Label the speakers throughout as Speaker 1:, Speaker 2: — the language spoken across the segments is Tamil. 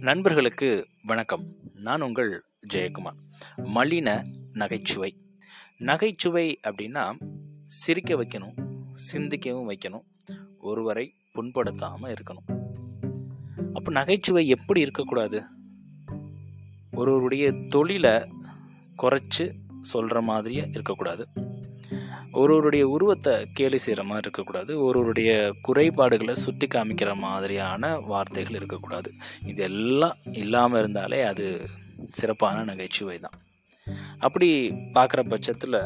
Speaker 1: நண்பர்களுக்கு வணக்கம். நான் உங்கள் ஜெயக்குமார். மலின நகைச்சுவை. நகைச்சுவை அப்படின்னா சிரிக்க வைக்கணும் சிந்திக்கவும் வைக்கணும் ஒருவரை புண்படுத்தாமல் இருக்கணும். அப்போ நகைச்சுவை எப்படி இருக்கக்கூடாது? ஒருவருடைய தொழிலை குறைச்சி சொல்கிற மாதிரியே இருக்கக்கூடாது. ஒருவருடைய உருவத்தை கேலி செய்கிற மாதிரி இருக்கக்கூடாது. ஒருவருடைய குறைபாடுகளை சுட்டி காமிக்கிற மாதிரியான வார்த்தைகள் இருக்கக்கூடாது. இது எல்லாம் இல்லாமல் இருந்தாலே அது சிறப்பான நகைச்சுவை தான். அப்படி பார்க்குற பட்சத்தில்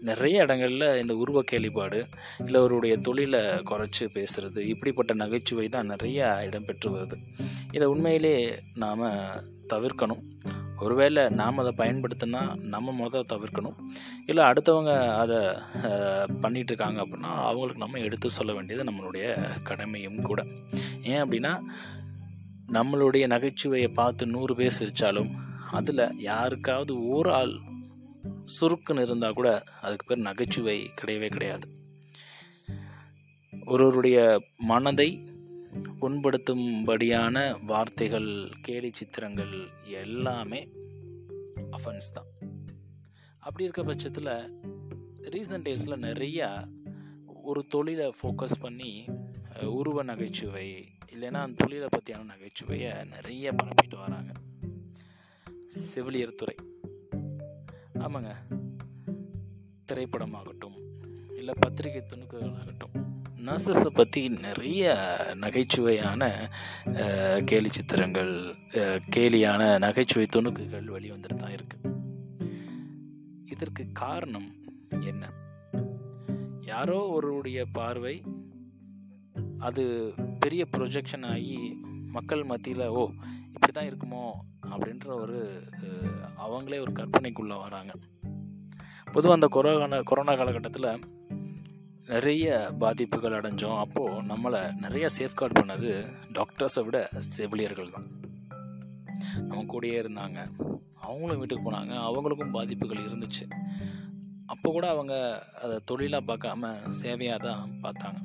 Speaker 1: நிறைய இடங்களில் இந்த உருவ கேள்விப்பாடு இல்லை அவருடைய தொழிலை குறைச்சி பேசுகிறது இப்படிப்பட்ட நகைச்சுவை தான் நிறையா இடம்பெற்று வருது. இதை உண்மையிலே நாம் தவிர்க்கணும். ஒருவேளை நாம் அதை பயன்படுத்தினா நம்ம முதல் தவிர்க்கணும். இல்லை அடுத்தவங்க அதை பண்ணிகிட்டு இருக்காங்க அப்படின்னா அவங்களுக்கு நம்ம எடுத்து சொல்ல வேண்டியது நம்மளுடைய கடமையும் கூட. ஏன் அப்படின்னா நம்மளுடைய நகைச்சுவையை பார்த்து நூறு பேர் சிரித்தாலும் அதில் யாருக்காவது ஒரு ஆள் சுருக்குன்னு இருந்தால் கூட அதுக்கு பேர் நகைச்சுவை கிடையவே கிடையாது. ஒருவருடைய மனதை புண்படுத்தும்படியான வார்த்தைகள் கேலி சித்திரங்கள் எல்லாமே அஃபென்ஸ் தான். அப்படி இருக்க பட்சத்தில் ரீசன்ட் டேஸில் நிறையா ஒரு தொழிலை ஃபோக்கஸ் பண்ணி உருவ நகைச்சுவை இல்லைன்னா அந்த தொழிலை பற்றியான நகைச்சுவையை நிறைய பரப்பிட்டு வராங்க. செவிலியர் துறை. ஆமாங்க. திரைப்படமாகட்டும் இல்லை பத்திரிகை துணுக்குகளாகட்டும். நர்சஸை பற்றி நிறைய நகைச்சுவையான கேலி சித்திரங்கள் கேலியான நகைச்சுவை துணுக்குகள் வெளிவந்துட்டு தான் இருக்கு. இதற்கு காரணம் என்ன? யாரோ ஒருவருடைய பார்வை அது பெரிய ப்ரொஜெக்ஷன் ஆகி மக்கள் மத்தியில் ஓ இப்படி தான் இருக்குமோ? அப்படின்ற ஒரு அவங்களே ஒரு கற்பனைக்குள்ளே வராங்க. பொதுவாக அந்த கொரோனா கொரோனா காலகட்டத்தில் நிறைய பாதிப்புகள் அடைஞ்சோம். அப்போது நம்மளை நிறைய சேஃப்கார்டு பண்ணது டாக்டர்ஸை விட செவிலியர்கள் தான். நம்ம கூடயே இருந்தாங்க. அவங்களும் வீட்டுக்கு போனாங்க. அவங்களுக்கும் பாதிப்புகள் இருந்துச்சு. அப்போ கூட அவங்க அதை தொழிலாக பார்க்காம சேவையாக தான் பார்த்தாங்க.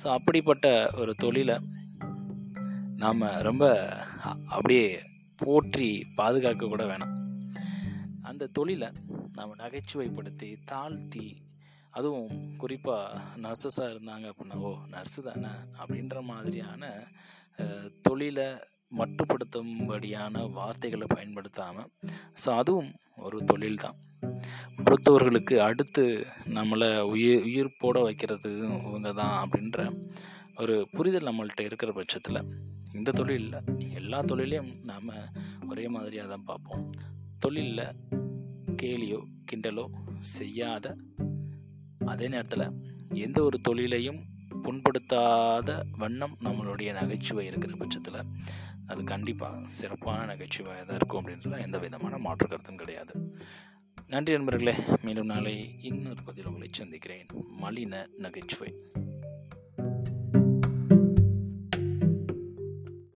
Speaker 1: ஸோ அப்படிப்பட்ட ஒரு தொழிலை நாம் ரொம்ப அப்படியே போற்றி பாதுகாக்க கூட வேணாம். அந்த தொழிலை நாம் நகைச்சுவைப்படுத்தி தாழ்த்தி அதுவும் குறிப்பாக நர்சஸாக இருந்தாங்க அப்படின்னா ஓ நர்ஸு தானே? அப்படின்ற மாதிரியான தொழிலை மட்டுப்படுத்தும்படியான வார்த்தைகளை பயன்படுத்தாமல் ஸோ அதுவும் ஒரு தொழில் தான். மருத்துவர்களுக்கு அடுத்து நம்மளை உயிர் உயிர்ப்போட வைக்கிறது இவங்க தான் அப்படின்ற ஒரு புரிதல் நம்மள்கிட்ட இருக்கிற பட்சத்தில் இந்த தொழிலில் எல்லா தொழிலையும் நாம் ஒரே மாதிரியாக தான் பார்ப்போம். தொழிலில் கேலியோ கிண்டலோ செய்யாத அதே நேரத்தில் எந்த ஒரு தொழிலையும் புண்படுத்தாத வண்ணம் நம்மளுடைய நகைச்சுவை இருக்கிற பட்சத்தில் அது கண்டிப்பாக சிறப்பான நகைச்சுவையாக தான் இருக்கும் அப்படின்றதுல எந்த விதமான மாற்று கருத்தும் கிடையாது. நன்றி நண்பர்களே. மீண்டும் நாளை இன்னொரு பதில் உங்களை சந்திக்கிறேன். மலின நகைச்சுவை.